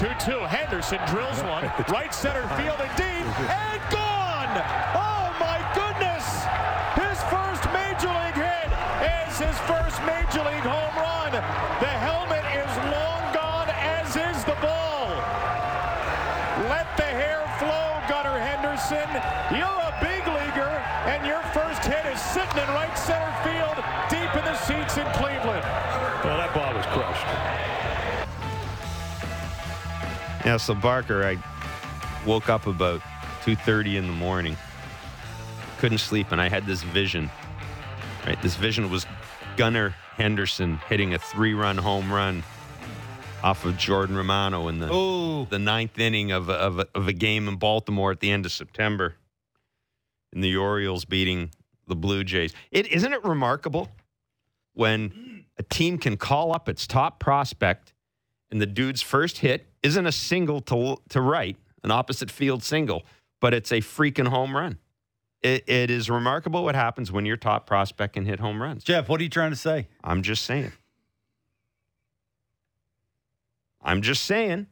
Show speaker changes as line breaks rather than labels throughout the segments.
2-2. Henderson drills one. Right center field and deep. And gone! Oh, my goodness! His first Major League hit is his first Major League home run. The helmet is long gone, as is the ball. Let the hair flow, Gunnar Henderson. You're a big leaguer, and your first hit is sitting in right center field, deep in the seats in Cleveland.
Well, that ball was crushed.
Yeah, so Barker, I woke up about 2:30 in the morning. Couldn't sleep, and I had this vision. Right, this vision was Gunnar Henderson hitting a three-run home run off of Jordan Romano in the
Ooh.
the ninth inning of a, of, a, of a game in Baltimore at the end of September, and the Orioles beating the Blue Jays. It isn't it remarkable when a team can call up its top prospect, and the dude's first hit isn't a single to to right, an opposite field single, but it's a freaking home run. It, it is remarkable what happens when your top prospect can hit home runs.
Jeff, what are you trying to say?
I'm just saying. I'm just saying.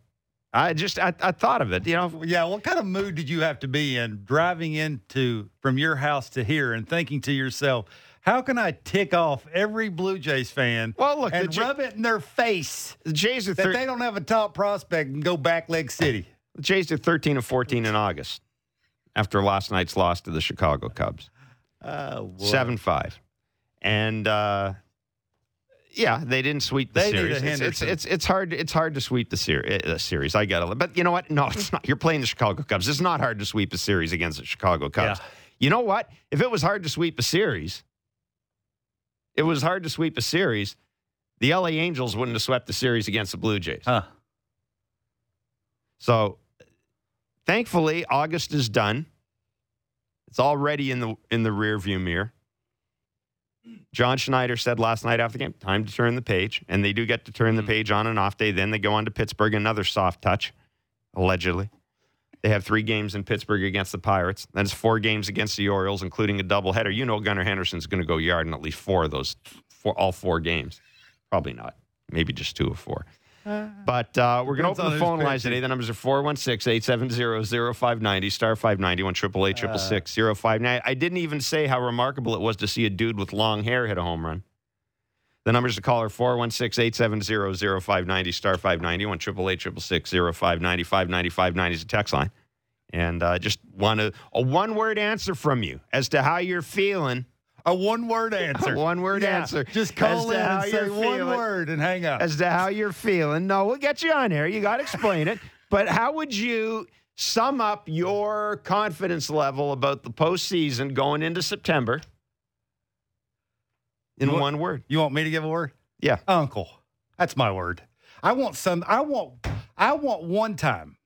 I just I, I thought of it. You know,
Yeah, what kind of mood did you have to be in driving into from your house to here and thinking to yourself, how can I tick off every Blue Jays fan
Well, look,
and
J-
rub it in their face
the Jays are
that they don't have a top prospect and go back leg city?
the Jays are 13 and 14 in August after last night's loss to the Chicago Cubs.
Boy.
Seven five, and uh, yeah, they didn't sweep the
They
series. It's, it's it's it's hard it's hard to sweep the ser- uh, series. I got it, but you know what? No, it's not. You're playing the Chicago Cubs. It's not hard to sweep a series against the Chicago Cubs.
Yeah.
You know what? If it was hard to sweep a series, it was hard to sweep a series. The LA Angels wouldn't have swept the series against the Blue Jays.
Huh.
So, thankfully, August is done. It's already in the in the rearview mirror. John Schneider said last night after the game, time to turn the page, and they do get to turn the hmm. page on an off day. Then they go on to Pittsburgh, another soft touch, allegedly. They have three games in Pittsburgh against the Pirates. Then it's four games against the Orioles, including a doubleheader. You know Gunnar Henderson's going to go yard in at least four of those, four, all four games. Probably not. Maybe just two of four. But uh, we're going to open the phone lines today. The numbers are 416 870 0590, star 590, 1 888 0590. I didn't even say how remarkable it was to see a dude with long hair hit a home run. The numbers to call are 416 870 0590, star 590, 1 888 0590, 590 590 is a text line. And uh, just want a, a one word answer from you as to how you're feeling.
A one word answer.
One word
Yeah,
answer.
Just call in and say one word and hang up.
as to how you're feeling. No, we'll get you on there. You got to explain it. But how would you sum up your confidence level about the postseason going into September in
What-
one word?
You want me to give a word?
Yeah.
Uncle. That's my word. I want some I want I want one time.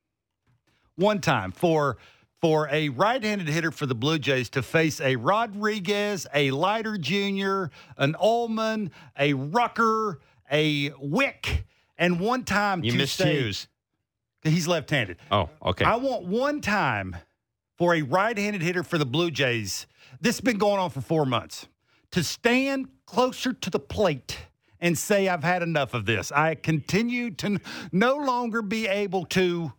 One time for for a right-handed hitter for the Blue Jays to face a Rodriguez, a Leiter Jr., an Ullman, a Rucker, a Wick, and one time
You
to
missed
say
Hughes.
he's left-handed.
Oh, okay.
I want one time for a right-handed hitter for the Blue Jays. This has been going on for four months to stand closer to the plate and say, "I've had enough of this. I continue to no longer be able to."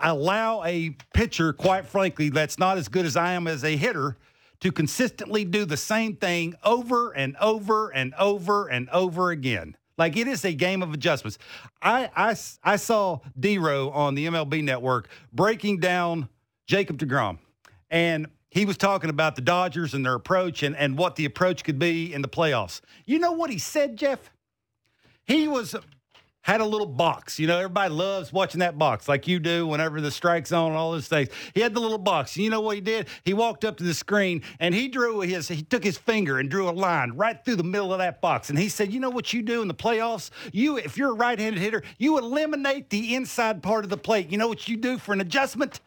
Allow a pitcher, quite frankly, that's not as good as I am as a hitter, to consistently do the same thing over and over and over and over again. Like it is a game of adjustments. I I, I saw D-Row on the MLB network breaking down Jacob DeGrom. And he was talking about the Dodgers and their approach and, and what the approach could be in the playoffs. You know what he said, Jeff? He was had a little box. You know, everybody loves watching that box like you do whenever the strike's on and all those things. He had the little box. You know what he did? He walked up to the screen and he drew his, he took his finger and drew a line right through the middle of that box. And he said, You know what you do in the playoffs? You, if you're a right handed hitter, you eliminate the inside part of the plate. You know what you do for an adjustment?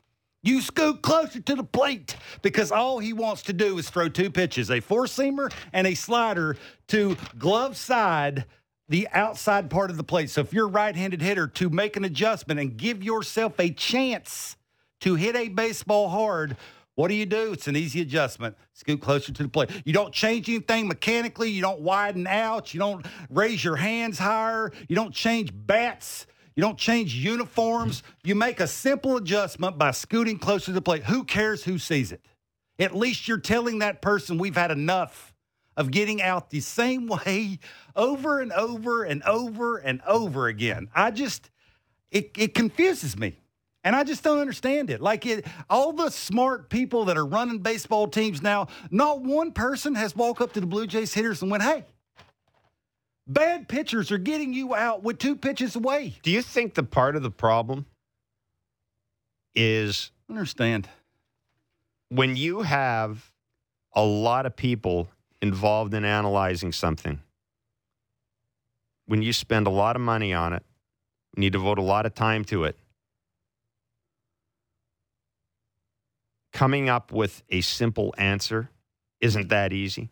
You scoot closer to the plate because all he wants to do is throw two pitches, a four seamer and a slider to glove side, the outside part of the plate. So if you're a right handed hitter, to make an adjustment and give yourself a chance to hit a baseball hard, what do you do? It's an easy adjustment. Scoot closer to the plate. You don't change anything mechanically. You don't widen out. You don't raise your hands higher. You don't change bats. You don't change uniforms. You make a simple adjustment by scooting closer to the plate. Who cares who sees it? At least you're telling that person we've had enough of getting out the same way over and over and over and over again. I just, it, it confuses me. And I just don't understand it. Like it, all the smart people that are running baseball teams now, not one person has walked up to the Blue Jays hitters and went, "Hey, bad pitchers are getting you out with two pitches away."
Do you think the part of the problem is
Understand?
when you have a lot of people involved in analyzing something, when you spend a lot of money on it, when you devote a lot of time to it, coming up with a simple answer isn't that easy.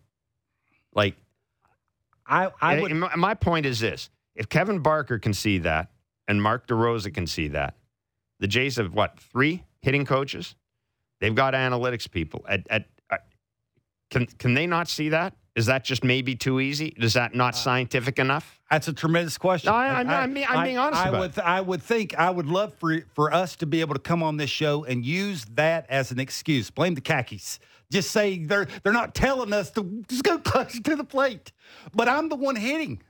Like,
I, I would.
and my, point is this: if Kevin Barker can see that, and Mark DeRosa can see that, the Jays have what three hitting coaches? They've got analytics people. At, at, at can can they not see that? Is that just maybe too easy? Is that not uh, scientific enough?
That's a tremendous question.
No, I- I'm being- I'm being honest
I
about
would, I would think, I would love for for us to be able to come on this show and use that as an excuse. Blame the khakis. Just say they're they're not telling us to just go closer to the plate. But I'm the one hitting.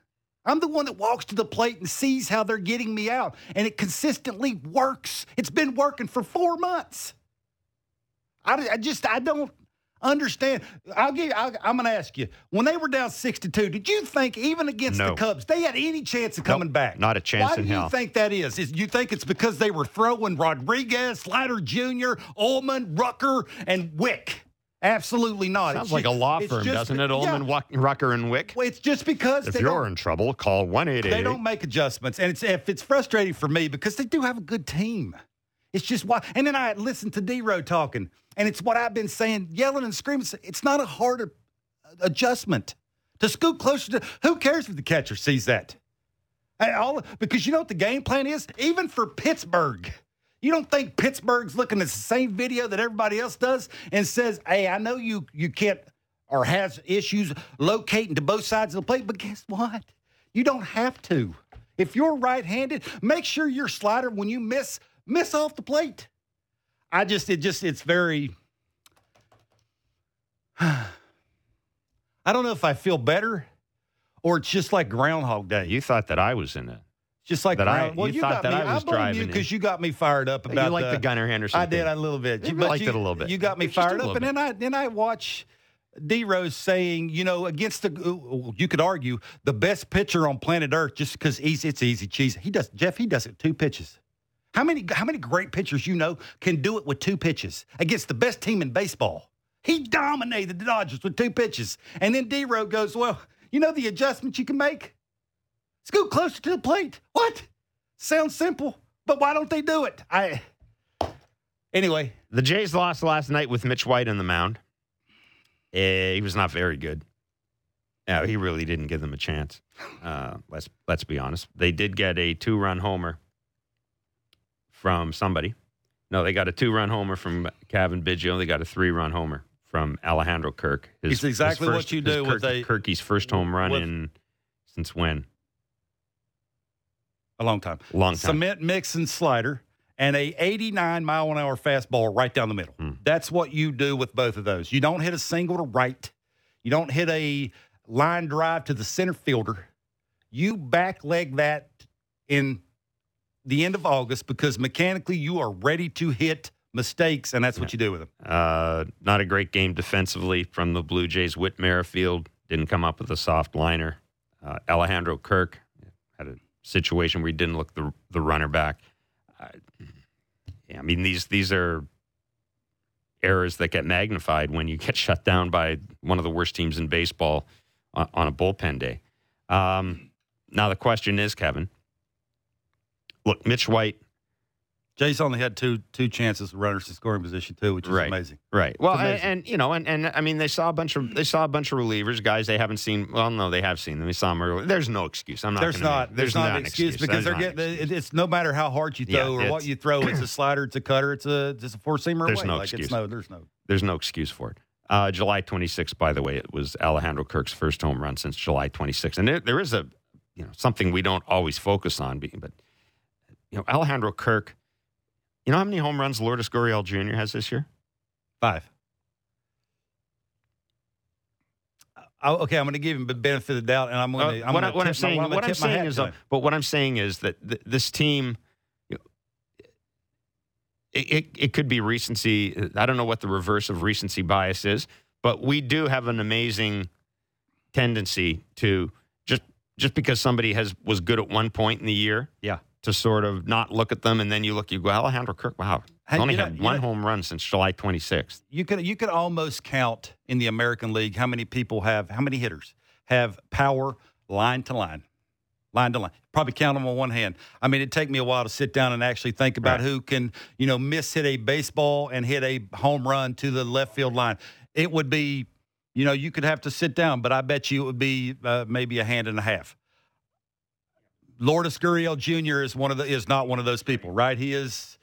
I'm the one that walks to the plate and sees how they're getting me out, and it consistently works. It's been working for four months. I, I just I don't understand. I'll give. I, I'm going to ask you. When they were down 62, did you think even against
No.
the Cubs they had any chance of coming back?
not a chance
Why
in
do
hell.
you think that is? Is you think it's because they were throwing Rodriguez, Slider Jr., Ullman, Rucker, and Wick? Absolutely not.
Sounds
It's
like a law firm,
just-
doesn't it?
yeah.
Ullman, Wuck- Rucker, and Wick.
Well, it's just because
If you're in trouble, call one eight eight.
they don't make adjustments, and it's if it's frustrating for me because they do have a good team. It's just why. And then I listened to D Row talking, and it's what I've been saying, yelling and screaming. It's not a hard adjustment to scoot closer to. Who cares if the catcher sees that? All because you know what the game plan is. Even for Pittsburgh, you don't think Pittsburgh's looking at the same video that everybody else does and says, "Hey, I know you you can't or has issues locating to both sides of the plate, but guess what? You don't have to. If you're right-handed, make sure your slider when you miss miss off the plate. I just it just it's very. I don't know if I feel better or it's just like Groundhog Day.
You thought that I was in it.
Just like
That I-
well,
you
you,
thought
got
that
me.
I was
you
driving
because
you.
you got me fired up about
you like the, Gunnar Henderson.
I did a little bit.
You
but
liked
you,
it a little bit.
You got me
Just
fired up, and then I then I watch D Rose saying, you know, against the you could argue the best pitcher on planet Earth just because he's it's easy cheese. He does Jeff. He does it two pitches. How many how many great pitchers you know can do it with two pitches against the best team in baseball? He dominated the Dodgers with two pitches, and then D Rose goes, well, you know the adjustments you can make. Scoot closer to the plate. What? Sounds simple, but why don't they do it? I. Anyway,
The Jays lost last night with Mitch White on the mound. Eh, he was not very good. Yeah, he really didn't give them a chance. Uh, let's let's be honest. They did get a two-run homer from somebody. No, they got a two-run homer from Cavan Biggio. They got a three-run homer from Alejandro Kirk.
It's exactly what
first-
you
his
do with
Kirk-
a-
Kirky's first home run
with-
in since when?
A long time.
Long time.
Cement mix and slider, and a 89 mile an hour fastball right down the middle.
Hmm.
That's what you do with both of those. You don't hit a single to right. You don't hit a line drive to the center fielder. You back leg that in the end of August because mechanically you are ready to hit mistakes, and that's what you do with them.
Uh, not a great game defensively from the Blue Jays. Whit Merrifield didn't come up with a soft liner. Uh, Alejandro Kirk situation where he didn't look the the runner back. Uh, yeah, I mean these these are errors that get magnified when you get shut down by one of the worst teams in baseball on, on a bullpen day. Um, now the question is, Kevin. Look, Mitch White
Jays only had two two chances of runners in scoring position too, which is
Right.
amazing.
Right. Well, and,
amazing.
and you know, and, and I mean, they saw a bunch of they saw a bunch of relievers, guys they haven't seen. Well, no, they have seen them. They saw them early. There's no excuse. I'm not.
There's not.
make-
There's, not an excuse, because they're getting. it's no matter how hard you
Yeah,
throw or what you throw. It's a slider. It's a cutter. It's a it's a four seamer.
There's
away.
no
like
excuse.
It's no. There's no.
There's no excuse for it. Uh, July 26th, by the way, it was Alejandro Kirk's first home run since July 26th, and there, there is a you know something we don't always focus on, but you know, Alejandro Kirk. You know how many home runs Lourdes Gurriel Jr. has this year?
Five. Oh, okay, I'm going to give him the benefit of the doubt, and I'm going to.
Uh, what, I, what I'm saying, what I'm saying is, uh, but what I'm saying is that th- this team, you know, it, it it could be recency. I don't know what the reverse of recency bias is, but we do have an amazing tendency to just just because somebody has was good at one point in the year,
Yeah.
To sort of not look at them, and then you look, you go, Alejandro Kirk, wow, he's only
you know-
had
you
one
know-
home run since July 26th.
you could you could almost count in the American League how many people have how many hitters have power line to line, line to line. Probably count them on one hand. I mean, it'd take me a while to sit down and actually think about
Right.
who can you know miss hit a baseball and hit a home run to the left field line. It would be, you know, you could have to sit down, but I bet you it would be uh, maybe a hand and a half. Lourdes Gurriel Jr. is one of the is not one of those people, right? He is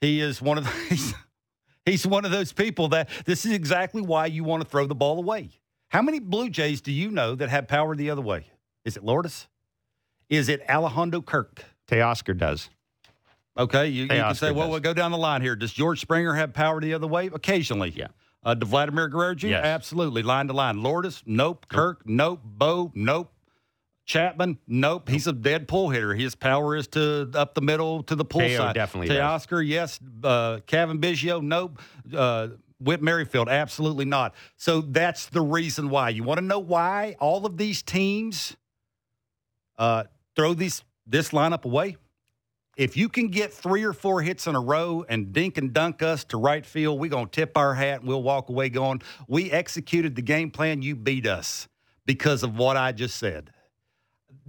he is one of the, he's, he's one of those people that this is exactly why you want to throw the ball away. How many Blue Jays do you know that have power the other way? Is it Lourdes? Is it Alejandro Kirk?
Teoscar does.
Okay, you, you can say, well,
does.
we'll go down the line here. Does George Springer have power the other way? Occasionally.
Yeah.
Uh, to Vladimir Guerrero Jr.?
Yes.
Absolutely. Line to line. Lourdes? Nope. Kirk? Nope. Bo? Nope. Chapman? Nope. He's a dead pull hitter. His power is to up the middle to the pull
Teo
side.
definitely does.
Teoscar, yes. Uh, Cavan Biggio? Nope. Uh, Whit Merrifield? Absolutely not. So that's the reason why. You want to know why all of these teams uh, throw these this lineup away? if you can get three or four hits in a row and dink and dunk us to right field, we're going to tip our hat and we'll walk away going, we executed the game plan, you beat us because of what I just said.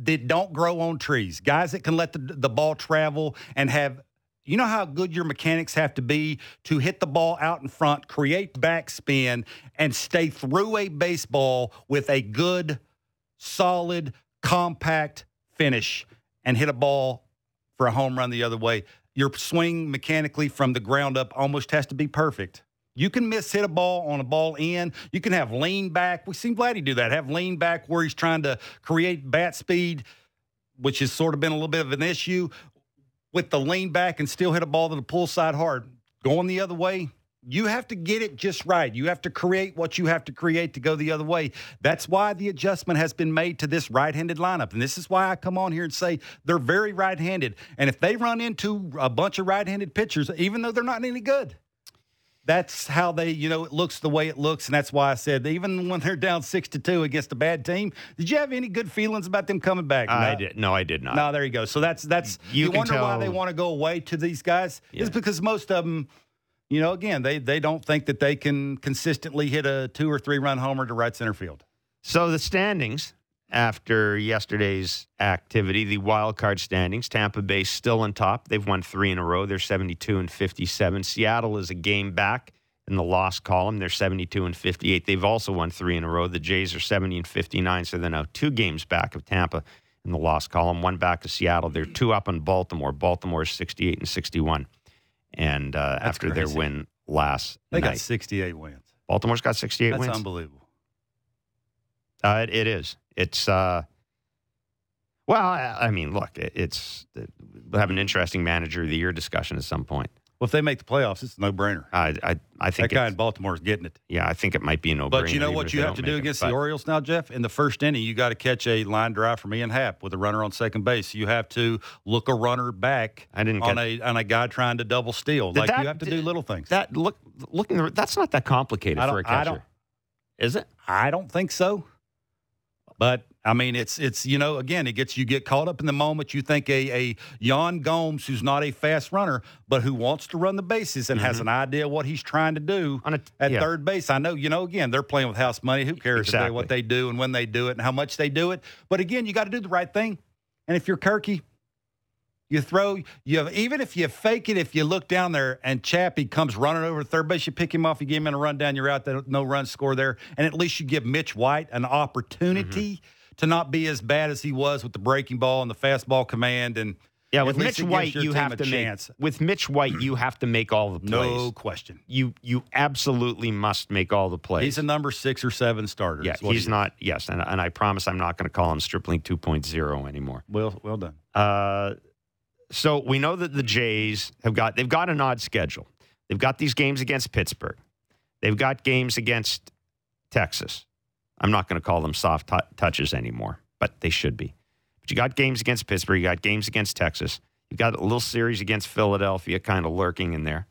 That don't grow on trees. Guys that can let the, the ball travel and have, you know how good your mechanics have to be to hit the ball out in front, create backspin, and stay through a baseball with a good, solid, compact finish and hit a ball for a home run the other way. Your swing mechanically from the ground up almost has to be perfect. You can miss hit a ball on a ball in. You can have lean back. We've seen Vladdy do that. Have lean back where he's trying to create bat speed, which has sort of been a little bit of an issue with the lean back and still hit a ball to the pull side hard. Going the other way, you have to get it just right. You have to create what you have to create to go the other way. That's why the adjustment has been made to this right handed lineup. And this is why I come on here and say they're very right handed. And if they run into a bunch of right handed pitchers, even though they're not any good, that's how they, you know, it looks the way it looks. And that's why I said, even when they're down six to two against a bad team, did you have any good feelings about them coming back?
I
No.
did. No, I did not.
No, there you go. So that's that's
You
you, wonder why they want to go away to these guys.
Yeah.
It's because most of them, you know, again, they they don't think that they can consistently hit a two or three run homer to right center field.
So the standings after yesterday's activity, the wild card standings, Tampa Bay still on top. They've won three in a row. They're 72 and 57. Seattle is a game back in the loss column. They're 72 and 58. They've also won three in a row. The Jays are 70 and 59, so they're now two games back of Tampa in the loss column, one back of Seattle. They're two up on Baltimore. Baltimore is 68 and 61. And uh, after their win last night,
They
night,
got 68 wins.
Baltimore's got 68
That's
wins.
unbelievable.
Uh, it, it is. It's uh, well, I, I mean, look, it, it's we'll have an interesting manager of the year discussion at some point.
Well, if they make the playoffs, it's a no brainer.
I I, I
That guy in Baltimore is getting it.
yeah, I think it might be a no.
But you know what you have to do against the Orioles now, Jeff? In the first inning, you got to catch a line drive from Ian Happ with a runner on second base. You have to look a runner back
I didn't
on
get-
a on a guy trying to double steal. Like
that-
you have to do little things.
That look looking that's not that complicated for a catcher, is it?
I don't think so. But I mean, it's it's you know again, it gets you get caught up in the moment. You think a a Yan Gomes who's not a fast runner, but who wants to run the bases and has an idea what he's trying to do
Mm-hmm. On a-
at
yeah.
third base. I know you know again they're playing with house money. Who cares
Exactly.
what they do and when they do it and how much they do it? But again, you got to do the right thing. And if you're Kirky, you throw you have, even if you fake it, if you look down there and Chappie comes running over to third base, you pick him off, you give him in a rundown, you're out there, no run score there, and at least you give Mitch White an opportunity
Mm-hmm.
to not be as bad as he was with the breaking ball and the fastball command. And
Yeah, with Mitch White, you have to
chance.
make with Mitch White, you have to make all the plays.
No question.
You you absolutely must make all the plays.
He's a number six or seven starter.
yeah, he's
he
not. Yes, and, and I promise I'm not going to call him Stripling 2.0 anymore.
Well, well done.
Uh, so we know that the Jays have got they've got an odd schedule. They've got these games against Pittsburgh. They've got games against Texas. I'm not going to call them soft t- touches anymore, but they should be. But you got games against Pittsburgh. You got games against Texas. You've got a little series against Philadelphia, kind of lurking in there.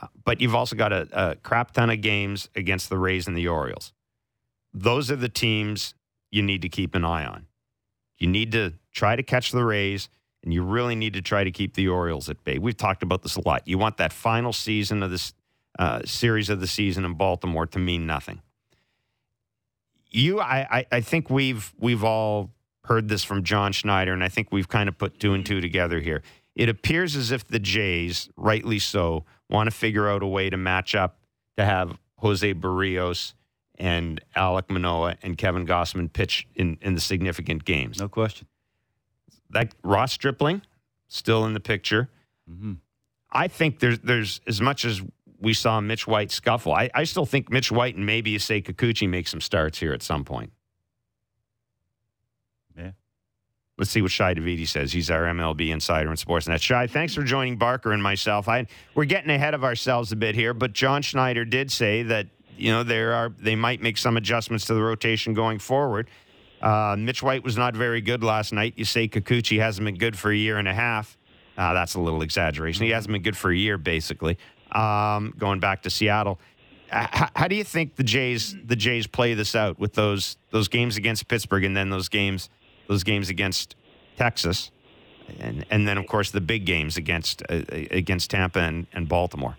Uh, but you've also got a, a crap ton of games against the Rays and the Orioles. Those are the teams you need to keep an eye on. You need to try to catch the Rays, and you really need to try to keep the Orioles at bay. We've talked about this a lot. You want that final season of this uh, series of the season in Baltimore to mean nothing. You, I, I, I think we've we've all heard this from John Schneider, and I think we've kind of put two and two together here. It appears as if the Jays, rightly so, want to figure out a way to match up to have Jose Berrios and Alek Manoah and Kevin Gausman pitch in, in the significant games.
No question.
That Ross Stripling still in the picture.
Mm-hmm.
I think there's there's as much as we saw Mitch White scuffle. I, I still think Mitch White and maybe Yusei Kikuchi make some starts here at some point.
Yeah.
Let's see what Shi Davidi says. He's our MLB insider in Sportsnet. Shi, thanks for joining Barker and myself. I we're getting ahead of ourselves a bit here, but John Schneider did say that you know there are they might make some adjustments to the rotation going forward. Uh, Mitch White was not very good last night. Yusei Kikuchi hasn't been good for a year and a half. Uh, that's a little exaggeration. He hasn't been good for a year, basically. Um, going back to Seattle, how, how, do you think the Jays the Jays play this out with those those games against Pittsburgh and then those games those games against Texas, and and then of course the big games against uh, against Tampa and, and Baltimore?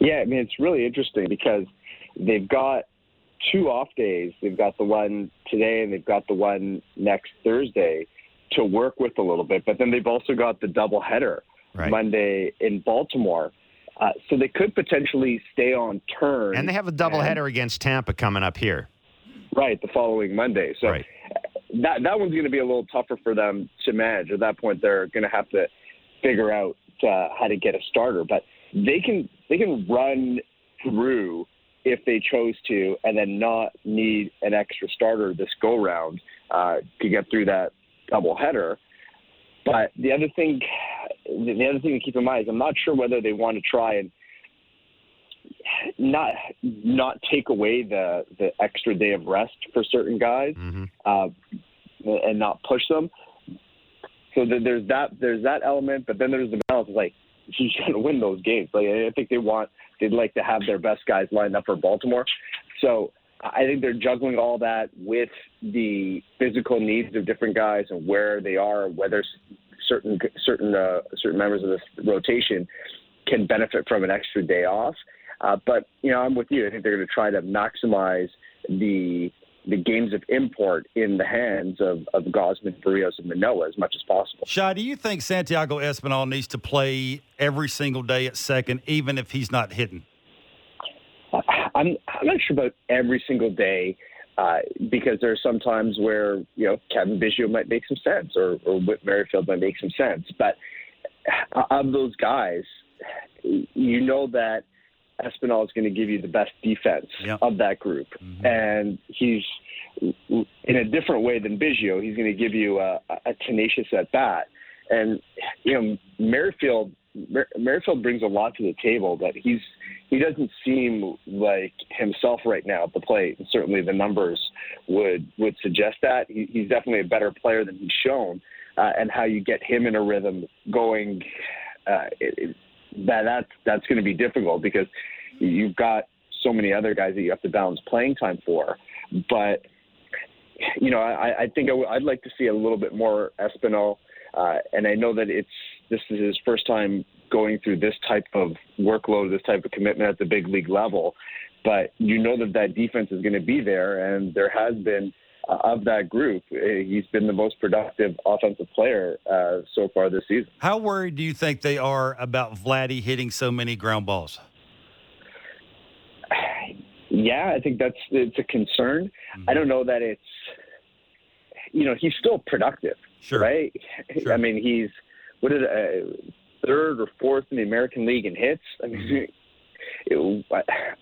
Yeah, I mean it's really interesting because they've got two off days. They've got the one today and they've got the one next Thursday to work with a little bit. But then they've also got the double header right. Monday in Baltimore. Uh, so they could potentially stay on turn.
And they have a double and, header against Tampa coming up here.
Right, the following Monday. So right. that that one's going to be a little tougher for them to manage. At that point, they're going to have to figure out uh, how to get a starter. But they can they can run through if they chose to, and then not need an extra starter this go round uh, to get through that double header. But the other thing, the other thing to keep in mind is I'm not sure whether they want to try and not not take away the the extra day of rest for certain guys mm-hmm. uh, and not push them. So there's that there's that element, but then there's the balance. Like he's going to win those games. Like I think they want they'd like to have their best guys lined up for Baltimore. So I think they're juggling all that with the physical needs of different guys and where they are, whether certain certain uh, certain members of this rotation can benefit from an extra day off. Uh, but you know, I'm with you. I think they're going to try to maximize the the games of import in the hands of, of Gausman, Berrios, and Manoah as much as possible.
Shi, do you think Santiago Espinal needs to play every single day at second, even if he's not hitting?
I'm, I'm not sure about every single day uh, because there are some times where you know Cavan Biggio might make some sense or, or Whit Merrifield might make some sense. But uh, of those guys, you know that Espinal is going to give you the best defense yep. of that group, mm-hmm. and he's in a different way than Biggio. He's going to give you a, a tenacious at bat, and you know Merrifield. Merrifield brings a lot to the table, but he's he doesn't seem like himself right now at the plate. And certainly, the numbers would would suggest that he, he's definitely a better player than he's shown. Uh, and how you get him in a rhythm going, uh, it, that that's that's going to be difficult because you've got so many other guys that you have to balance playing time for. But you know, I, I think i w- I'd like to see a little bit more Espinal, uh, and I know that it's this is his first time going through this type of workload, this type of commitment at the big league level. But you know that that defense is going to be there, and there has been uh, of that group, uh, he's been the most productive offensive player uh, so far this season.
How worried do you think they are about Vladdy hitting so many ground balls?
Yeah, I think that's it's a concern. Mm-hmm. I don't know that it's you know he's still productive,
sure.
right?
Sure.
I mean he's what is it, uh, third or fourth in the American League in hits. I mean, it,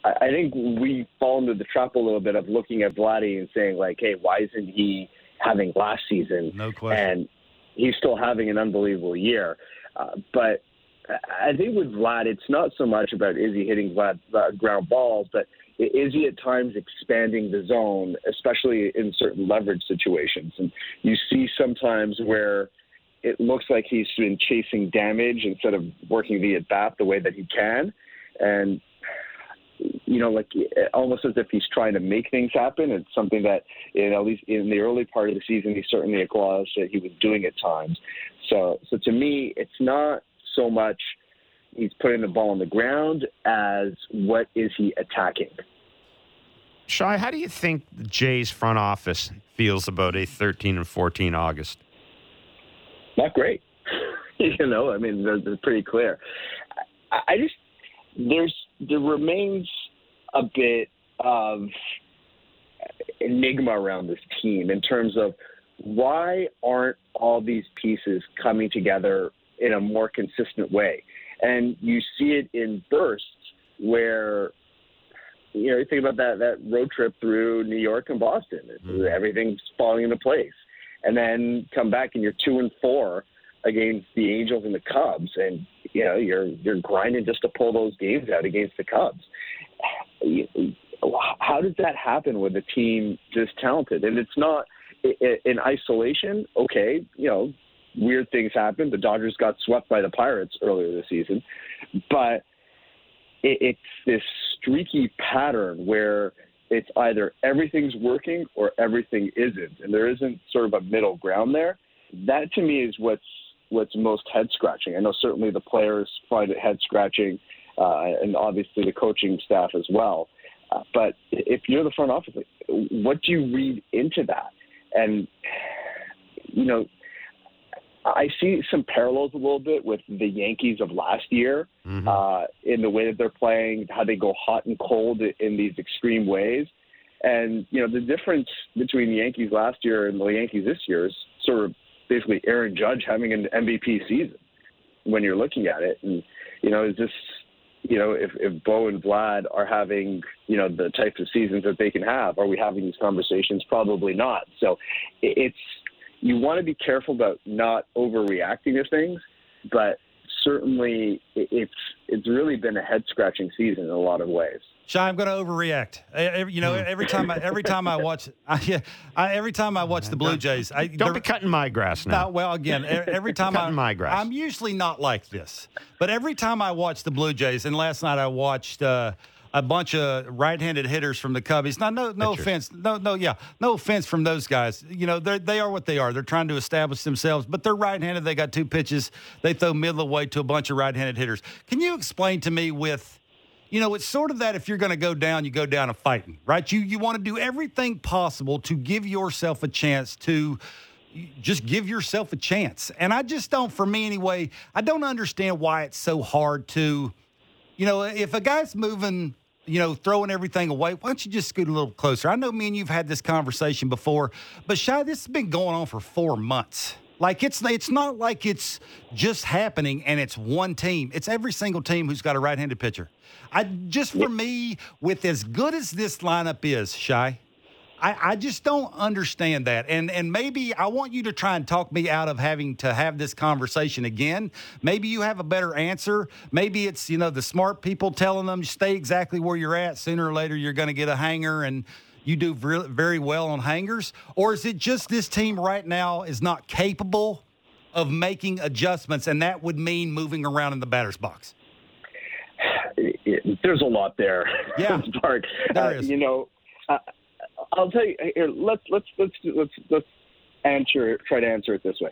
I, I think we fall into the trap a little bit of looking at Vladdy and saying like, hey, why isn't he having last season?
No question.
And he's still having an unbelievable year. Uh, but I think with Vlad, it's not so much about is he hitting Vlad, uh, ground balls, but is he at times expanding the zone, especially in certain leverage situations? And you see sometimes where it looks like he's been chasing damage instead of working the at bat the way that he can. And you know, like eh, almost as if he's trying to make things happen. It's something that, in, at least in the early part of the season, he certainly acknowledged that he was doing at times. So, so to me, it's not so much he's putting the ball on the ground as what is he attacking.
Shi, how do you think the Jays front office feels about a 13 and 14 August?
Not great. you know, I mean, they're, they're pretty clear. I, I just there's there remains a bit of enigma around this team in terms of why aren't all these pieces coming together in a more consistent way? And you see it in bursts where you know, you think about that that road trip through New York and Boston. Mm-hmm. Everything's falling into place, and then come back and you're two and four against the Angels and the Cubs, and you know you're you're grinding just to pull those games out against the Cubs. How does that happen with a team this talented? And it's not in isolation. Okay, you know, weird things happen. The Dodgers got swept by the Pirates earlier this season, but it's this streaky pattern where it's either everything's working or everything isn't, and there isn't sort of a middle ground there. That to me is what's what's most head scratching. I know certainly the players find it head scratching, uh, and obviously the coaching staff as well. Uh, but if you're the front office, what do you read into that? And you know, I see some parallels a little bit with the Yankees of last year mm-hmm. uh, in the way that they're playing, how they go hot and cold in these extreme ways. And you know, the difference between the Yankees last year and the Yankees this year is sort of basically Aaron Judge having an MVP season when you're looking at it. And, you know, is this, you know, if, if Bo and Vlad are having, you know, the types of seasons that they can have, are we having these conversations? Probably not. So it's, you want to be careful about not overreacting to things, but certainly it's, it's really been a head scratching season in a lot of ways.
Shi, I'm going to overreact. Every, you know, every time I, every time I watch, I, I, every time I watch the Blue Jays, I
don't be cutting my grass now.
well, again, every time
cutting
I,
my grass.
I'm usually not like this, but every time I watch the Blue Jays, and last night I watched. Uh, a bunch of right-handed hitters from the Cubbies. Now, no, no offense, no, no, yeah, no offense from those guys. You know, they they are what they are. They're trying to establish themselves, but they're right-handed. They got two pitches. They throw middle of the way to a bunch of right-handed hitters. Can you explain to me with you know, it's sort of that if you're going to go down, you go down a fighting, right? You you want to do everything possible to give yourself a chance to just give yourself a chance. And I just don't, for me anyway, I don't understand why it's so hard to, you know, if a guy's moving, you know, throwing everything away, why don't you just scoot a little closer? I know me and you've had this conversation before, but Shi, this has been going on for four months. Like it's it's not like it's just happening and it's one team. It's every single team who's got a right-handed pitcher. I just for me, with as good as this lineup is, Shi, I, I just don't understand that. And and maybe I want you to try and talk me out of having to have this conversation again. Maybe you have a better answer. Maybe it's, you know, the smart people telling them stay exactly where you're at. Sooner or later you're going to get a hanger and you do very well on hangers? Or is it just this team right now is not capable of making adjustments, and that would mean moving around in the batter's box?
There's a lot there.
Yeah. There
uh,
is.
You know, uh, I'll tell you. Here, let's let's let's let's let's answer. Try to answer it this way.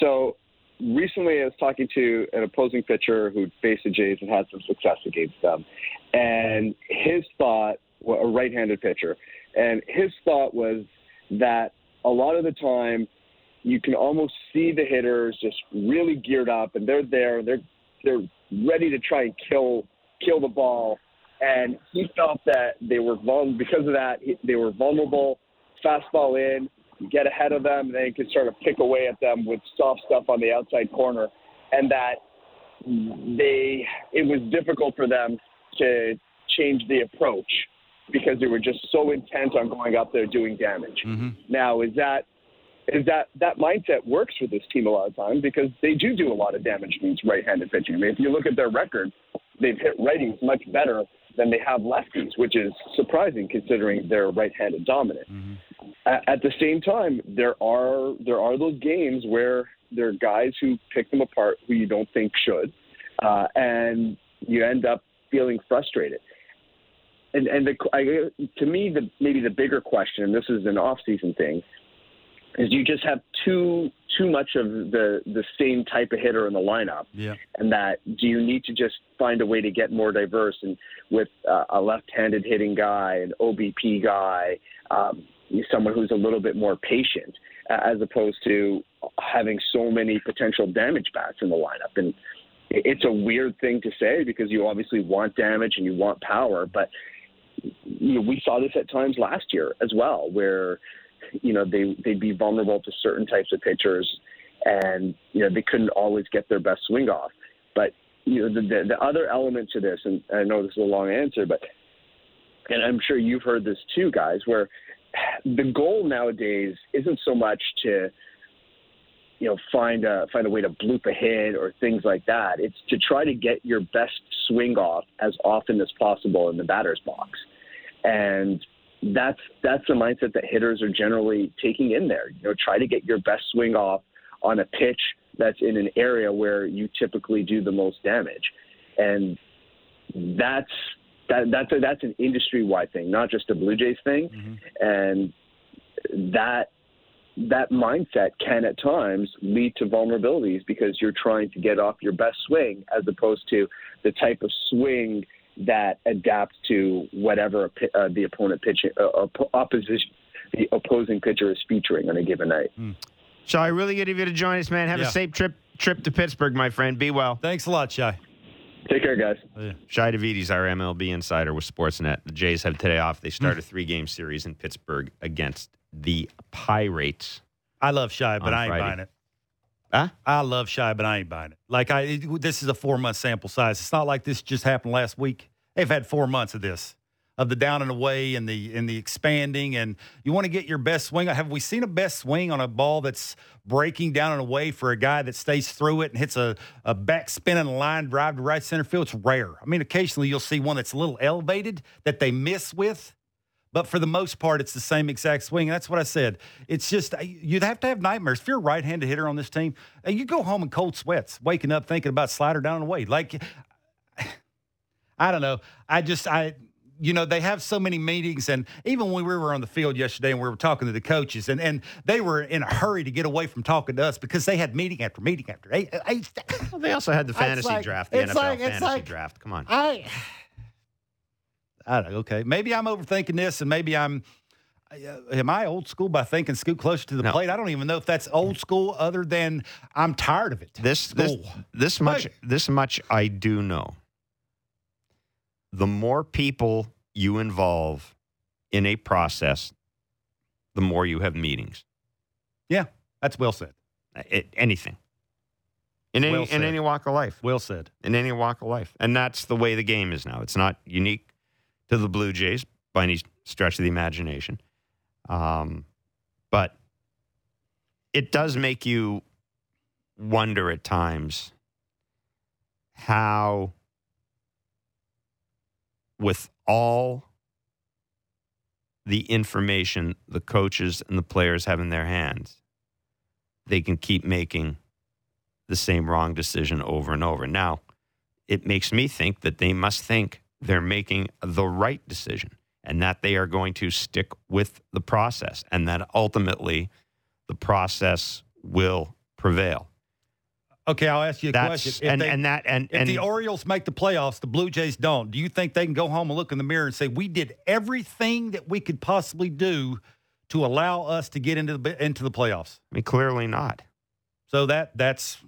So recently, I was talking to an opposing pitcher who faced the Jays and had some success against them, and his thought, a right-handed pitcher, and his thought was that a lot of the time you can almost see the hitters just really geared up and they're there, they're they're ready to try and kill kill the ball. And he felt that they were vulnerable because of that. They were vulnerable. Fastball in, get ahead of them, and then you can sort of pick away at them with soft stuff on the outside corner, and that they it was difficult for them to change the approach because they were just so intent on going up there doing damage.
Mm-hmm.
Now, is that is that that mindset works for this team a lot of times because they do do a lot of damage against right-handed pitching. I mean, if you look at their record, they've hit righties much better than they have lefties, which is surprising considering they're right-handed dominant. Mm-hmm. At, the same time, there are there are those games where there are guys who pick them apart who you don't think should, uh, and you end up feeling frustrated. And and the, I, to me, the maybe the bigger question, and this is an off-season thing, is you just have too too much of the the same type of hitter in the lineup.
Yeah.
And that do you need to just find a way to get more diverse and with uh, a left-handed hitting guy, an OBP guy, um, someone who's a little bit more patient, uh, as opposed to having so many potential damage bats in the lineup. And it's a weird thing to say because you obviously want damage and you want power, but you know, we saw this at times last year as well, where you know they they'd be vulnerable to certain types of pitchers, and you know they couldn't always get their best swing off. But you know the the, the other element to this, and I know this is a long answer, but and I'm sure you've heard this too, guys, where the goal nowadays isn't so much to you know find a find a way to bloop a hit or things like that. It's to try to get your best swing off as often as possible in the batter's box, and that's that's the mindset that hitters are generally taking in there. You know, try to get your best swing off on a pitch that's in an area where you typically do the most damage, and that's that that's a, that's an industry wide thing, not just a Blue Jays thing, mm-hmm. and that that mindset can at times lead to vulnerabilities because you're trying to get off your best swing as opposed to the type of swing that adapts to whatever uh, the opponent pitching uh, opposition the opposing pitcher is featuring on a given night.
Mm. Shall I really get you to join us, man? Have yeah. a safe trip trip to Pittsburgh, my friend. Be well.
Thanks a lot, Shi.
Take care, guys.
Oh, yeah. Shi Davidi's our MLB insider with Sportsnet. The Jays have today off. They start mm. a three game series in Pittsburgh against the Pirates.
I love Shi, but I ain't Friday. buying it.
Huh?
I love Shi, but I ain't buying it. Like I, it, this is a four month sample size. It's not like this just happened last week. They've had four months of this, of the down and away and the and the expanding. And you want to get your best swing. Have we seen a best swing on a ball that's breaking down and away for a guy that stays through it and hits a, a back spinning line drive to right center field? It's rare. I mean, occasionally you'll see one that's a little elevated that they miss with. But for the most part, it's the same exact swing. And that's what I said. It's just, uh, you'd have to have nightmares. If you're a right handed hitter on this team, uh, you go home in cold sweats, waking up thinking about slider down and away. Like, I don't know. I just, I, you know, they have so many meetings. And even when we were on the field yesterday and we were talking to the coaches, and, and they were in a hurry to get away from talking to us because they had meeting after meeting after.
Well, uh, they also had the fantasy like, draft, the NFL like, fantasy like, draft. Come on.
I, I don't know, okay, maybe I'm overthinking this, and maybe I'm. Uh, am I old school by thinking scoot closer to the no. plate? I don't even know if that's old school, other than I'm tired of it.
This this this much this much I do know. The more people you involve in a process, the more you have meetings.
Yeah, that's well said.
It, anything. In any, well in any walk of life.
Well said.
In any walk of life. And that's the way the game is now. It's not unique to the Blue Jays by any stretch of the imagination. Um, but it does make you wonder at times how, with all the information the coaches and the players have in their hands, they can keep making the same wrong decision over and over. Now, it makes me think that they must think they're making the right decision and that they are going to stick with the process and that ultimately the process will prevail.
Okay, I'll ask you a
That's,
question.
If and, they, and that and,
if
and,
the Orioles make the playoffs, the Blue Jays don't. Do you think they can go home and look in the mirror and say we did everything that we could possibly do to allow us to get into the into the playoffs?
I mean, clearly not.
So that that's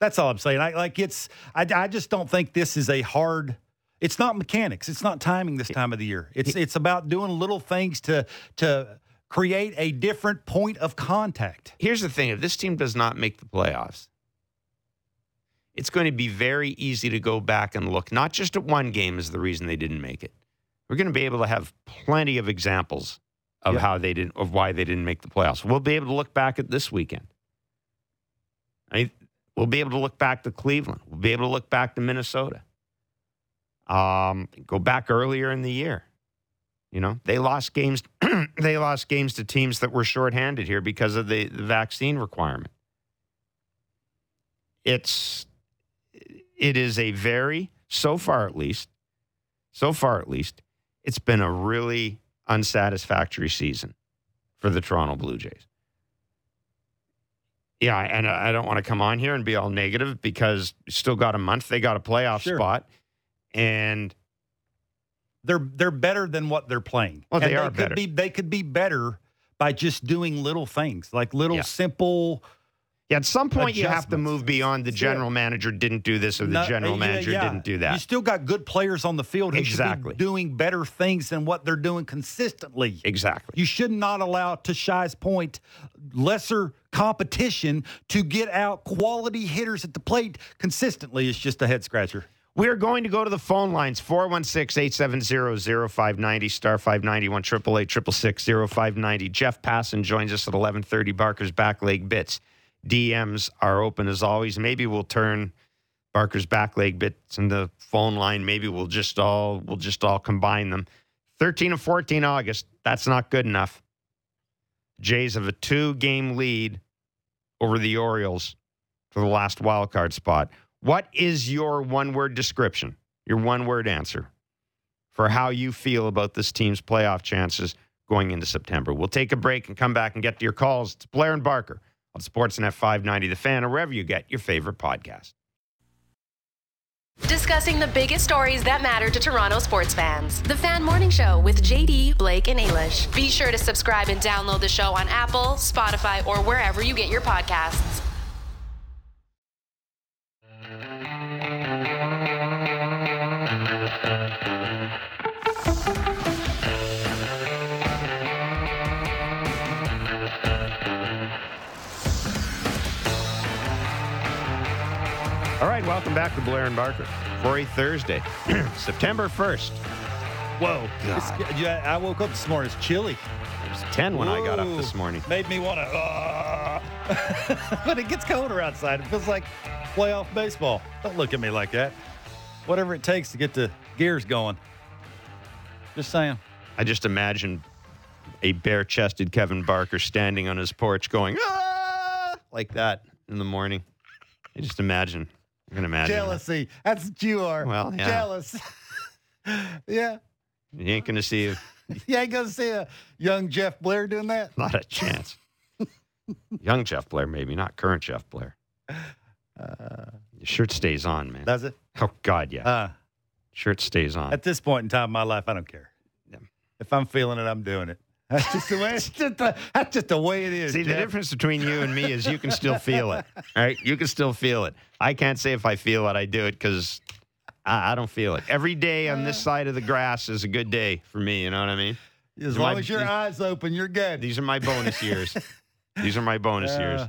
that's all I'm saying. I like it's. I, I just don't think this is a hard it's not mechanics. It's not timing this time of the year. It's it's about doing little things to to create a different point of contact.
Here's the thing: if this team does not make the playoffs, it's going to be very easy to go back and look not just at one game as the reason they didn't make it. We're going to be able to have plenty of examples of
Yep.
how they didn't of why they didn't make the playoffs. We'll be able to look back at this weekend. I, we'll be able to look back to Cleveland. We'll be able to look back to Minnesota. Um, go back earlier in the year. You know, they lost games. they lost games to teams that were shorthanded here because of the, the vaccine requirement. It's it is a very so far at least so far at least it's been a really unsatisfactory season for the Toronto Blue Jays. Yeah, and I don't want to come on here and be all negative because still got a month. They got a playoff
Sure.
spot, and
They're they're better than what they're playing.
Well, they
And
are
could
better.
Be, they could be better by just doing little things, like little
Yeah.
simple.
yeah, at some point you have to move beyond the general manager didn't do this or the
No,
general
yeah,
manager
yeah.
didn't do that.
You still got good players on the field who
Exactly.
should be doing better things than what they're doing consistently.
exactly.
You should not allow, to Shi's point, lesser competition to get out quality hitters at the plate consistently. It's just a head scratcher.
We are going to go to the phone lines 416 870 0590 star 591 888 0590. Jeff Passan joins us at 1130 Barker's Back Leg Bits. DMs are open as always. Maybe we'll turn Barker's Back Leg Bits in the phone line. Maybe we'll just all we'll just all combine them. 13 and 14 August. That's not good enough. Jays have a two game lead over the Orioles for the last wild card spot. What is your one word description, your one word answer for how you feel about this team's playoff chances going into September? We'll take a break and come back and get to your calls. It's Blair and Barker on Sportsnet 590 The Fan or wherever you get your favorite podcast.
Discussing the biggest stories that matter to Toronto sports fans. The Fan Morning Show with JD, Blake, and Ailish. Be sure to subscribe and download the show on Apple, Spotify, or wherever you get your podcasts.
All right, welcome back to Blair and Barker for a Thursday, September 1st.
Whoa. It's- yeah, I woke up this morning. It's chilly.
It was 10 when I got up
Whoa.
this morning.
Made me want to. Uh, but it gets colder outside. It feels like playoff baseball. Don't look at me like that. Whatever it takes to get the gears going. Just saying.
I just imagine a bare chested Kevin Barker standing on his porch going, ah, like that in the morning. I just imagine. I can imagine. that.
Jealousy. That's what you are.
Well, yeah.
Jealous. yeah.
You ain't going to see a,
You ain't going to see a young Jeff Blair doing that.
not a chance. Young Jeff Blair, maybe, not current Jeff Blair. Your shirt stays on, man.
Does it?
Oh, God, yeah.
Uh,
shirt stays on.
at this point in time in my life, I don't care.
Yeah.
If I'm feeling it, I'm doing it. That's just the way. It's just the, that's just the way it is.
See, the difference between you and me is you can still feel it. All right? You can still feel it. I can't say if I feel it, I do it because I, I don't feel it. Every day on this uh. side of the grass is a good day for me. You know what I mean?
As
my-
long as your
these-
eyes open, you're good.
These are my bonus years. These are my bonus years.
Uh.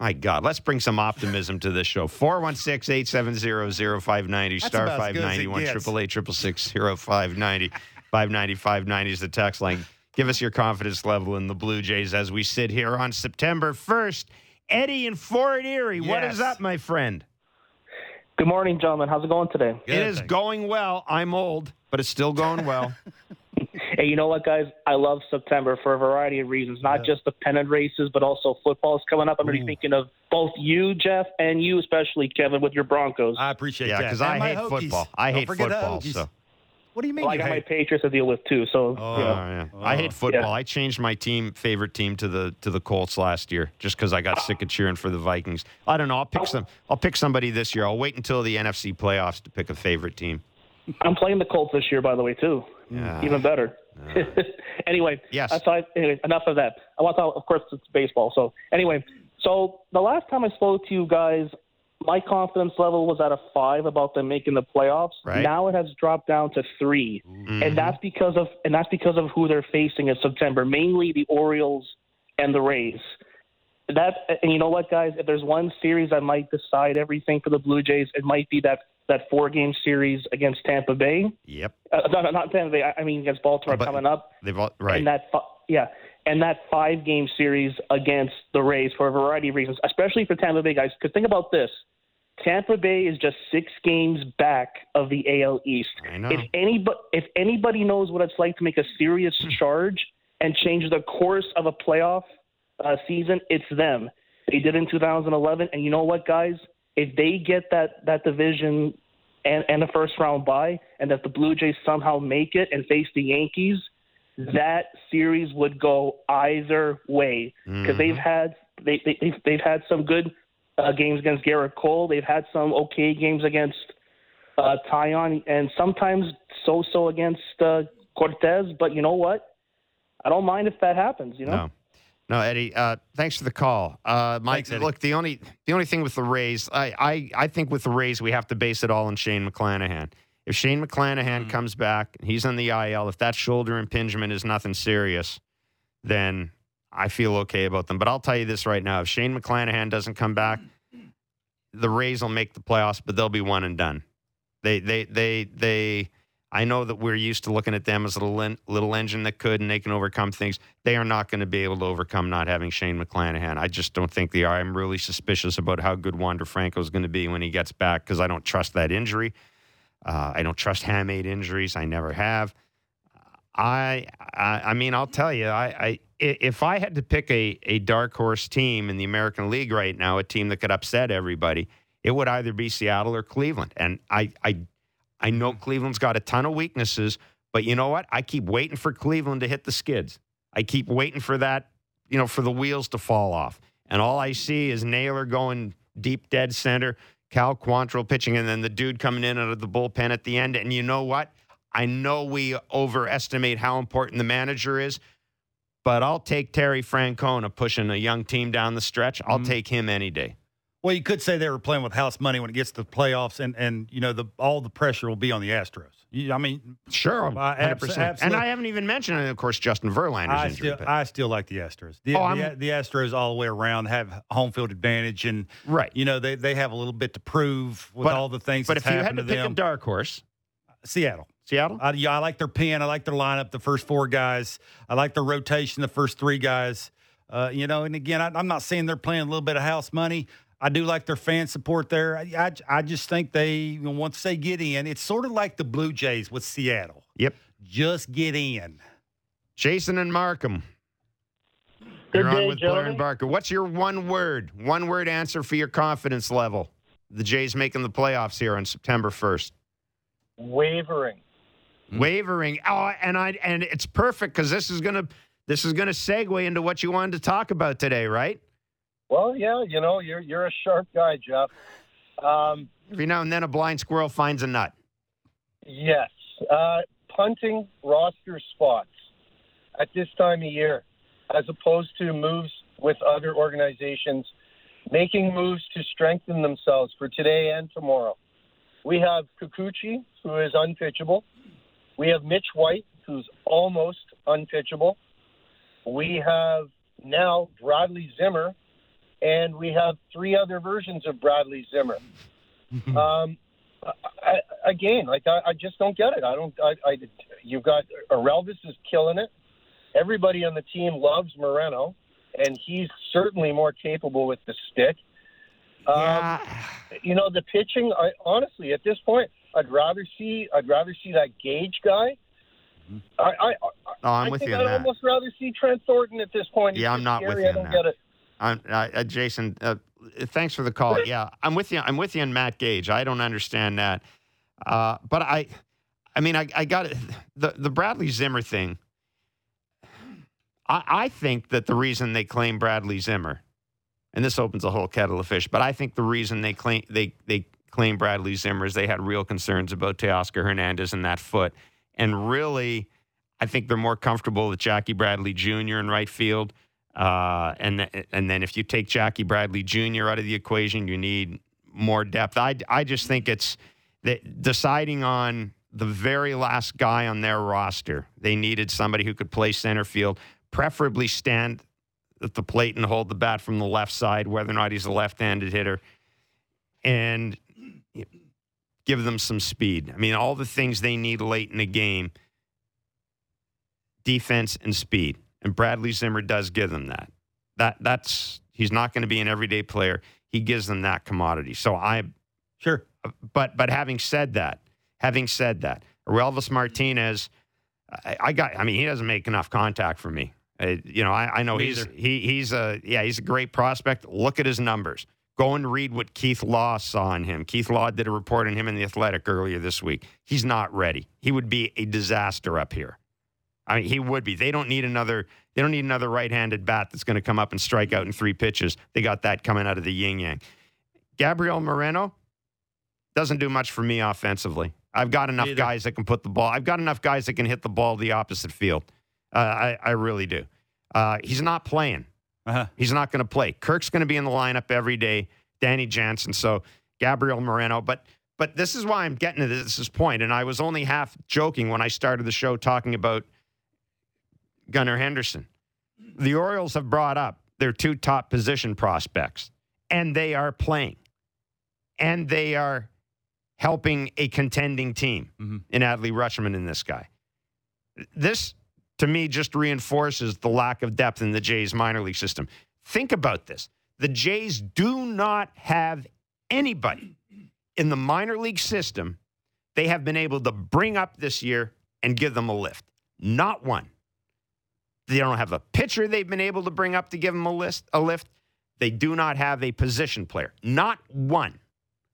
My God, let's bring some optimism to this show. 416 870 0590, star
about as good as it
591,
gets.
888 590, 590 590 is the text line. Give us your confidence level in the Blue Jays as we sit here on September 1st. Eddie in Fort Erie, what is up, my friend?
Good morning, gentlemen. How's it going today?
Good,
it is
thanks.
going well. I'm old, but it's still going well.
Hey, you know what, guys? I love September for a variety of reasons. Not just the pennant races, but also football is coming up. I'm going to thinking of both you, Jeff, and you, especially Kevin, with your Broncos.
I appreciate
yeah,
that.
because I hate
Hokies.
football. I
Don't
hate football. So.
What do you mean?
well, I
you
got my? Patriots to deal with too. So,
Oh.
you know.
Oh. I hate oh. football. I changed my team favorite team to the to the Colts last year just because I got sick of cheering for the Vikings. I don't know. I'll pick some. I'll pick somebody this year. I'll wait until the NFC playoffs to pick a favorite team.
I'm playing the Colts this year, by the way, too.
Yeah.
Even better. anyway,
Yes.
Aside, anyway, enough of that. I want to, talk, of course, it's baseball. So, anyway, so the last time I spoke to you guys, my confidence level was at a five about them making the playoffs.
Right.
Now it has dropped down to 3 mm-hmm. and that's because of and that's because of who they're facing in September, mainly the Orioles and the Rays. That and you know what, guys? If there's one series that might decide everything for the Blue Jays, it might be that that four game series against Tampa Bay.
Yep.
Uh, no, no, not Tampa Bay. I, I mean against Baltimore
But-
coming up.
They've all, right.
And that yeah, and that five game series against the Rays for a variety of reasons, especially for Tampa Bay guys. Because think about this. Tampa Bay is just six games back of the AL East.
I know.
If anybody if anybody knows what it's like to make a serious
Hmm.
charge and change the course of a playoff uh, season, it's them. They did in 2011, and you know what, guys? If they get that that division and, and a first round bye, and that the Blue Jays somehow make it and face the Yankees, that series would go either way because they've had they, they they've, they've had some good uh, games against Gerrit Cole. They've had some okay games against uh, Taillon, and sometimes so-so against uh, Cortes. But you know what? I don't mind if that happens. You know.
No. No, Eddie. Uh, thanks for the call, uh, Mike.
Thanks,
look, the only the only thing with the Rays, I, I I think with the Rays, we have to base it all on Shane McClanahan. If Shane McClanahan comes back, he's on the IL. If that shoulder impingement is nothing serious, then I feel okay about them. But I'll tell you this right now: if Shane McClanahan doesn't come back, the Rays will make the playoffs, but they'll be one and done. They they they they. I know that we're used to looking at them as a little, little engine that could and they can overcome things. They are not going to be able to overcome not having Shane McClanahan. I just don't think they are. I'm really suspicious about how good Wander Franco is going to be when he gets back because I don't trust that injury. Uh, I don't trust hamate injuries. I never have. I, I, I mean, I'll tell you, I, i- if I had to pick a, a dark horse team in the American League right now, a team that could upset everybody, it would either be Seattle or Cleveland. And I, I, I know Cleveland's got a ton of weaknesses, but you know what? I keep waiting for Cleveland to hit the skids. I keep waiting for that, you know, for the wheels to fall off. And all I see is Naylor going deep dead center, Cal Quantrill pitching, and then the dude coming in out of the bullpen at the end. And you know what? I know we overestimate how important the manager is, but I'll take Terry Francona pushing a young team down the stretch. I'll mm-hmm. take him any day.
Well, you could say they were playing with house money when it gets to the playoffs, and and you know the all the pressure will be on the Astros. You, I mean,
Sure,
abs-
100%. And. I haven't even mentioned, of course, Justin Verlander's
I
injury.
still I still like the Astros. The,
Oh,
the, the Astros all the way around have home field advantage, and
right.
you know they they have a little bit to prove with
But-
all the things.
But
that's
if you had
happened
to pick
them.
a dark horse,
Seattle.
Seattle?
I, yeah, I like their pen. I like their lineup. The first four guys. I like their rotation. The first three guys. Uh, you know, and again, I, I'm not saying they're playing a little bit of house money. I do like their fan support there. I, I, I just think they you know, once they get in, it's sort of like the Blue Jays with Seattle.
Yep.
Just get in.
Jason and Markham.
Good
You're on
day,
with Blair and Barker. What's your one word, one word answer for your confidence level? The Jays making the playoffs here on September 1st.
Wavering. Mm.
Wavering. Oh, and I and it's perfect because this is gonna this is gonna segue into what you wanted to talk about today, right?
Well, yeah, you know, you're you're a sharp guy, Jeff. Um,
Every now and then a blind squirrel finds a nut.
yes, uh, punting roster spots at this time of year, as opposed to moves with other organizations, making moves to strengthen themselves for today and tomorrow. We have Kikuchi, who is unpitchable. We have Mitch White, who's almost unpitchable. We have now Bradley Zimmer, and we have three other versions of Bradley Zimmer. um, I, again, like I, I just don't get it. I don't. I, I you've got Orelvis is killing it. Everybody on the team loves Moreno, and he's certainly more capable with the stick. Um,
yeah.
you know the pitching. I honestly, at this point, I'd rather see. I'd rather see that Gage guy. I, I, I,
Oh, I'm
I
with
think
you
I'd
that.
almost rather see Trent Thornton at this point. He's
Yeah, I'm not with you
I don't
that.
get it.
I'm, uh, uh, Jason, uh, thanks for the call. Yeah, I'm with you. I'm with you on Matt Gage. I don't understand that, uh, but I, I mean, I, I got it. The the Bradley Zimmer thing. I, I think that the reason they claim Bradley Zimmer, and this opens a whole kettle of fish, but I think the reason they claim they they claim Bradley Zimmer is they had real concerns about Teoscar Hernandez and that foot, and really, I think they're more comfortable with Jackie Bradley Jr. in right field. Uh, and th- and then if you take Jackie Bradley Jr. out of the equation, you need more depth. I I just think it's deciding on the very last guy on their roster. They needed somebody who could play center field, preferably stand at the plate and hold the bat from the left side, whether or not he's a left-handed hitter, and give them some speed. I mean, all the things they need late in the game: defense and speed. And Bradley Zimmer does give them that. That that's he's not going to be an everyday player. He gives them that commodity. So I
Sure.
but but having said that, having said that, Elvis Martinez, I, I got. I mean, he doesn't make enough contact for me. Uh, you know, I, I know
Me
he's
either.
he he's a yeah he's a great prospect. Look at his numbers. Go and read what Keith Law saw in him. Keith Law did a report on him in the Athletic earlier this week. He's not ready. He would be a disaster up here. I mean, he would be. They don't need another. They don't need another right-handed bat that's going to come up and strike out in three pitches. They got that coming out of the yin yang. Gabriel Moreno doesn't do much for me offensively. I've got enough
Neither.
guys that can put the ball. I've got enough guys that can hit the ball the opposite field. Uh, I, I really do. Uh, he's not playing.
Uh-huh.
He's not going to play. Kirk's going to be in the lineup every day. Danny Jansen. So Gabriel Moreno. But but this is why I'm getting to this, this point. And I was only half joking when I started the show talking about Gunnar Henderson. The Orioles have brought up their two top position prospects, and they are playing, and they are helping a contending team
Mhm.
in Adley Rutschman and this guy. This, to me, just reinforces the lack of depth in the Jays minor league system. Think about this the Jays do not have anybody in the minor league system they have been able to bring up this year and give them a lift. Not one. They don't have a pitcher they've been able to bring up to give them a, list, a lift. They do not have a position player. Not one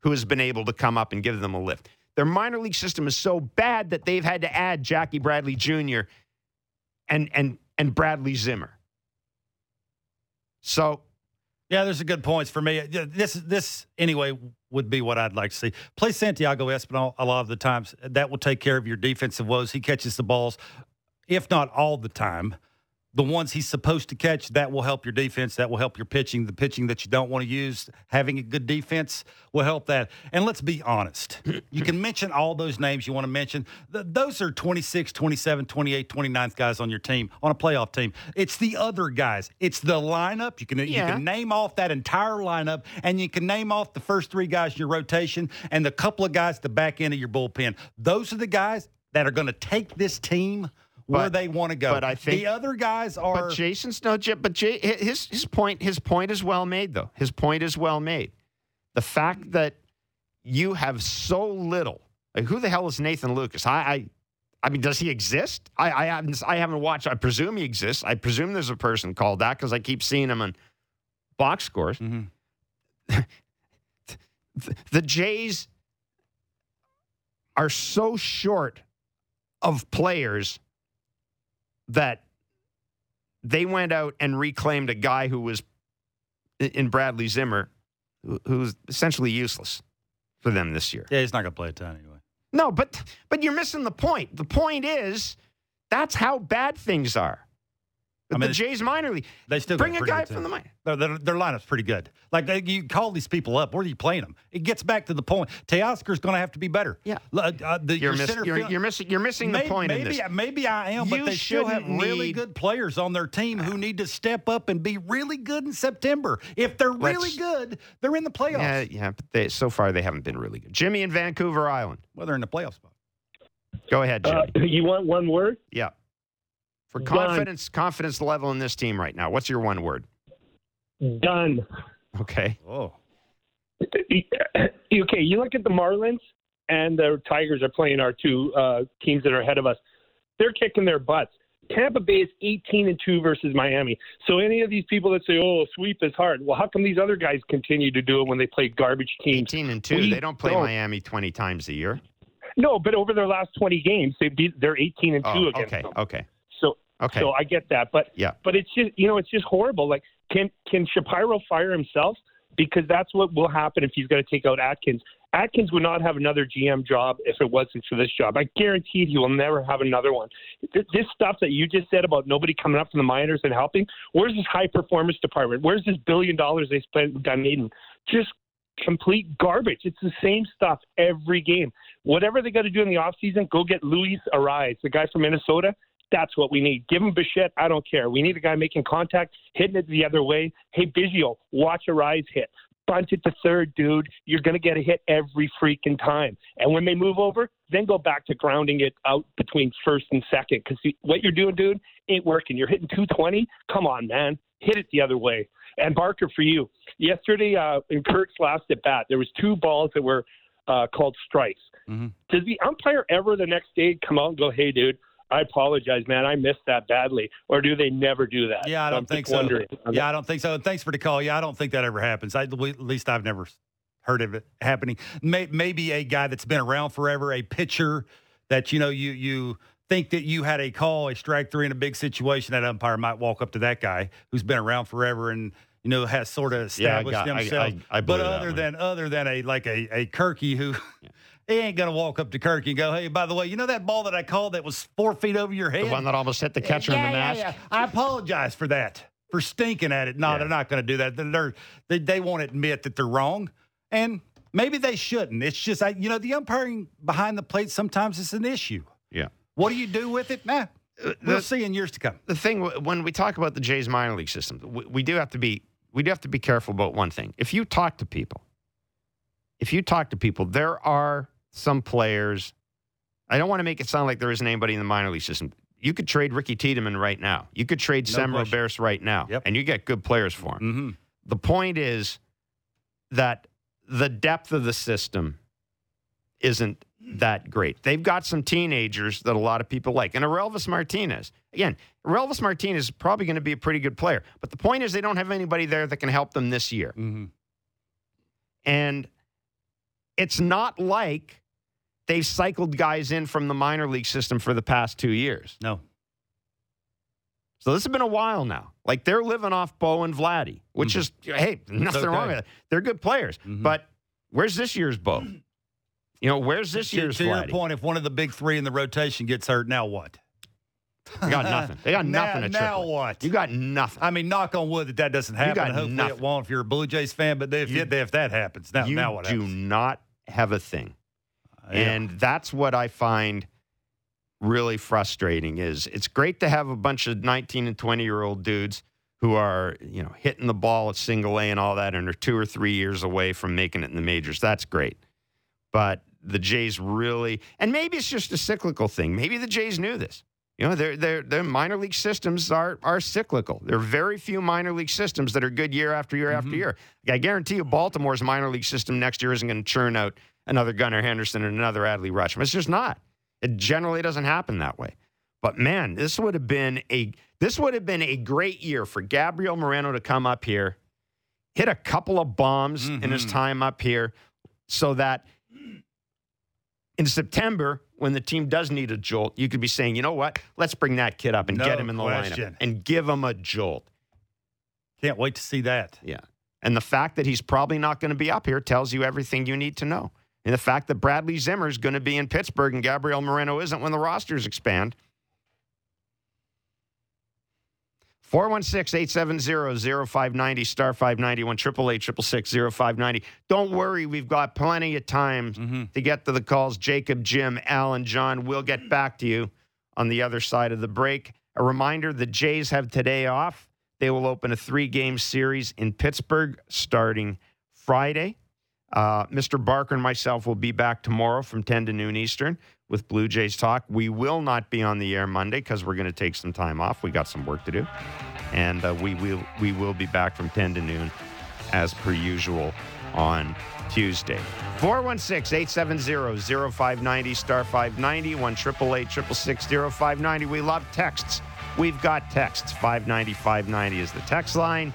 who has been able to come up and give them a lift. Their minor league system is so bad that they've had to add Jackie Bradley Jr. and and and Bradley Zimmer. So
Yeah, there's a good points for me. This this anyway would be what I'd like to see. Play Santiago Espinal a lot of the times. That will take care of your defensive woes. He catches the balls, if not all the time. The ones he's supposed to catch, that will help your defense. That will help your pitching. The pitching that you don't want to use, having a good defense will help that. And let's be honest. You can mention all those names you want to mention. Th- those are 26, 27, 28, 29th guys on your team, on a playoff team. It's the other guys. It's the lineup. You can, you can name off that entire lineup, and you can name off the first three guys in your rotation and the couple of guys at the back end of your bullpen. Those are the guys that are going to take this team where
But-
they want to go.
but I think-
the other guys are.
But Jason's no, but Jay, his his point his point is well made though. His point is well made. The fact that you have so little. like, who the hell is Nathan Lukes? I, I, I mean, does he exist? I, I haven't I haven't watched. I presume he exists. I presume there's a person called that because I keep seeing him on box scores.
Mhm.
the, the Jays are so short of players that they went out and reclaimed a guy who was in Bradley Zimmer, who- who's essentially useless for them this year.
yeah, he's not going to play a ton anyway.
No, but but you're missing the point. The point is that's how bad things are.
I mean,
the Jays minor league.
They still
Bring a guy
good
from the minor.
Their, their, their lineup's pretty good. Like they, you call these people up, where are you playing them? It gets back to the point. Teoscar's going to have to be better.
Yeah.
Uh, the,
You're, miss, you're,
field-
you're missing. You're missing
maybe,
the point
maybe,
in this.
maybe I am, but
You
they still have
shouldn't
really
need-
good players on their team who need to step up and be really good in September. If they're really good, they're in the playoffs.
Yeah, yeah, but they, so far they haven't been really good. Jimmy in Vancouver Island.
Well, they're in the playoff spot.
Go ahead, Jimmy.
Uh, you want one word?
yeah. For
done.
confidence, confidence level in this team right now. What's your one word?
Done.
Okay.
Oh.
Okay, you look at the Marlins and the Tigers are playing our two uh, teams that are ahead of us. They're kicking their butts. Tampa Bay is 18 and 2 versus Miami. So any of these people that say, "Oh, sweep is hard," well, how come these other guys continue to do it when they play garbage teams?
18 and 2.
We
they don't play
don't.
Miami 20 times a year.
No, but over their last 20 games, they beat, they're 18 and 2
Oh,
against
okay.
them.
Okay.
So
Okay.
So I get that, but
Yeah.
but it's just you know it's just horrible. Like can can Shapiro fire himself because that's what will happen if he's going to take out Atkins. Atkins would not have another GM job if it wasn't for this job. I guaranteed he will never have another one. This stuff that you just said about nobody coming up from the minors and helping. Where's this high performance department? Where's this billion dollars they spent with Dunedin? Just complete garbage. It's the same stuff every game. Whatever they got to do in the offseason, go get Luis Arraez, the guy from Minnesota. That's what we need. Give him Bichette. I don't care. We need a guy making contact, hitting it the other way. Hey, Biggio, watch Arraez hit. bunt it to third, dude. You're going to get a hit every freaking time. And when they move over, then go back to grounding it out between first and second. Because what you're doing, dude, ain't working. You're hitting 220. Come on, man. Hit it the other way. And Barker, for you, yesterday uh, in Kirk's last at bat, there was two balls that were uh, called strikes.
Mm-hmm.
Does the umpire ever the next day come out and go, "Hey, dude, I apologize, man. I missed that badly," or do they never do that?
Yeah, I don't think so.
wondering.
Yeah, I don't think so. And thanks for the call. Yeah, I don't think that ever happens. I, at least I've never heard of it happening. May, maybe a guy that's been around forever, a pitcher that you know you you think that you had a call, a strike three in a big situation. That umpire might walk up to that guy who's been around forever and you know has sort of
Yeah, I
established
got-
himself.
I- I
but other than other than a like a a Kirky who. He ain't gonna walk up to Kirk and go, "Hey, by the way, you know that ball that I called that was four feet over your head?
The one that almost hit the catcher
yeah,
in the
yeah,
mask.
yeah. I apologize for that, for stinking at it. No,
Yeah.
they're not going to do that. They're, they they won't admit that they're wrong, and maybe they shouldn't. It's just, I, you know, the umpiring behind the plate sometimes is an issue.
Yeah.
What do you do with it? Nah, uh, we'll
the-
see in years to come.
the thing when we talk about the Jays minor league system, we, we do have to be we do have to be careful about one thing. If you talk to people, if you talk to people, there are some players. I don't want to make it sound like there isn't anybody in the minor league system. You could trade Ricky Tiedemann right now. You could trade
No
Sam
question.
Roberts right now,
Yep.
and you get good players for him.
Mm-hmm.
The point is that the depth of the system isn't that great. They've got some teenagers that a lot of people like. And Orelvis Martinez, again, Orelvis Martinez is probably going to be a pretty good player. But the point is, they don't have anybody there that can help them this year.
Mm-hmm.
And it's not like they've cycled guys in from the minor league system for the past two years.
No,
So this has been a while now. Like they're living off Bo and Vladdy, which is hey, nothing wrong with it. They're good players.
Mhm.
But where's this year's Bo? You know, where's this
to,
year's
to your
Vladdy?
point, if one of the big three in the rotation gets hurt, now what?
They got nothing. They got
Now-
nothing at
now what?
You got nothing.
I mean, knock on wood that that doesn't happen.
You
got hopefully
nothing.
it won't if you're a Blue Jays fan. But if,
You-
if that happens, now,
you
now what
do not have a thing.
Uh, yeah.
And that's what I find really frustrating is it's great to have a bunch of 19 and 20 year old dudes who are, you know, hitting the ball at single A and all that and are 2 or 3 years away from making it in the majors. That's great. But the Jays really and maybe it's just a cyclical thing. Maybe the Jays knew this. You know, their their their minor league systems are are cyclical. There are very few minor league systems that are good year after year after year. I guarantee you, Baltimore's minor league system next year isn't going to churn out another Gunnar Henderson and another Adley Rutschman. It's just not. It generally doesn't happen that way. But man, this would have been a this would have been a great year for Gabriel Moreno to come up here, hit a couple of bombs in his
Mhm.
time up here, so that in September, when the team does need a jolt, you could be saying, you know what? Let's bring that kid up and
No
get him in the
question.
lineup and give him a jolt.
Can't wait to see that.
Yeah. And the fact that he's probably not going to be up here tells you everything you need to know. And the fact that Bradley Zimmer is going to be in Pittsburgh and Gabriel Moreno isn't when the rosters expand. 416-870-0590, star 591, 888 Don't worry, we've got plenty of time
Mm-hmm.
to get to the calls. Jacob, Jim, Alan, John, we'll get back to you on the other side of the break. A reminder the Jays have today off. They will open a three game series in Pittsburgh starting Friday. Uh, Mr. Barker and myself will be back tomorrow from 10 to noon Eastern with Blue Jays Talk. We will not be on the air Monday because we're going to take some time off. We got some work to do. And uh, we, will, we will be back from 10 to noon as per usual on Tuesday. 416 870 0590 star 590 1 888 0590. We love texts. We've got texts. 590 590 is the text line.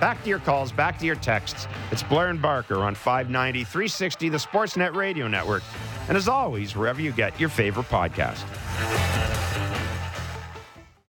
Back to your calls, back to your texts. It's Blair and Barker on 590 360, the Sportsnet Radio Network. And as always, wherever you get your favorite podcast.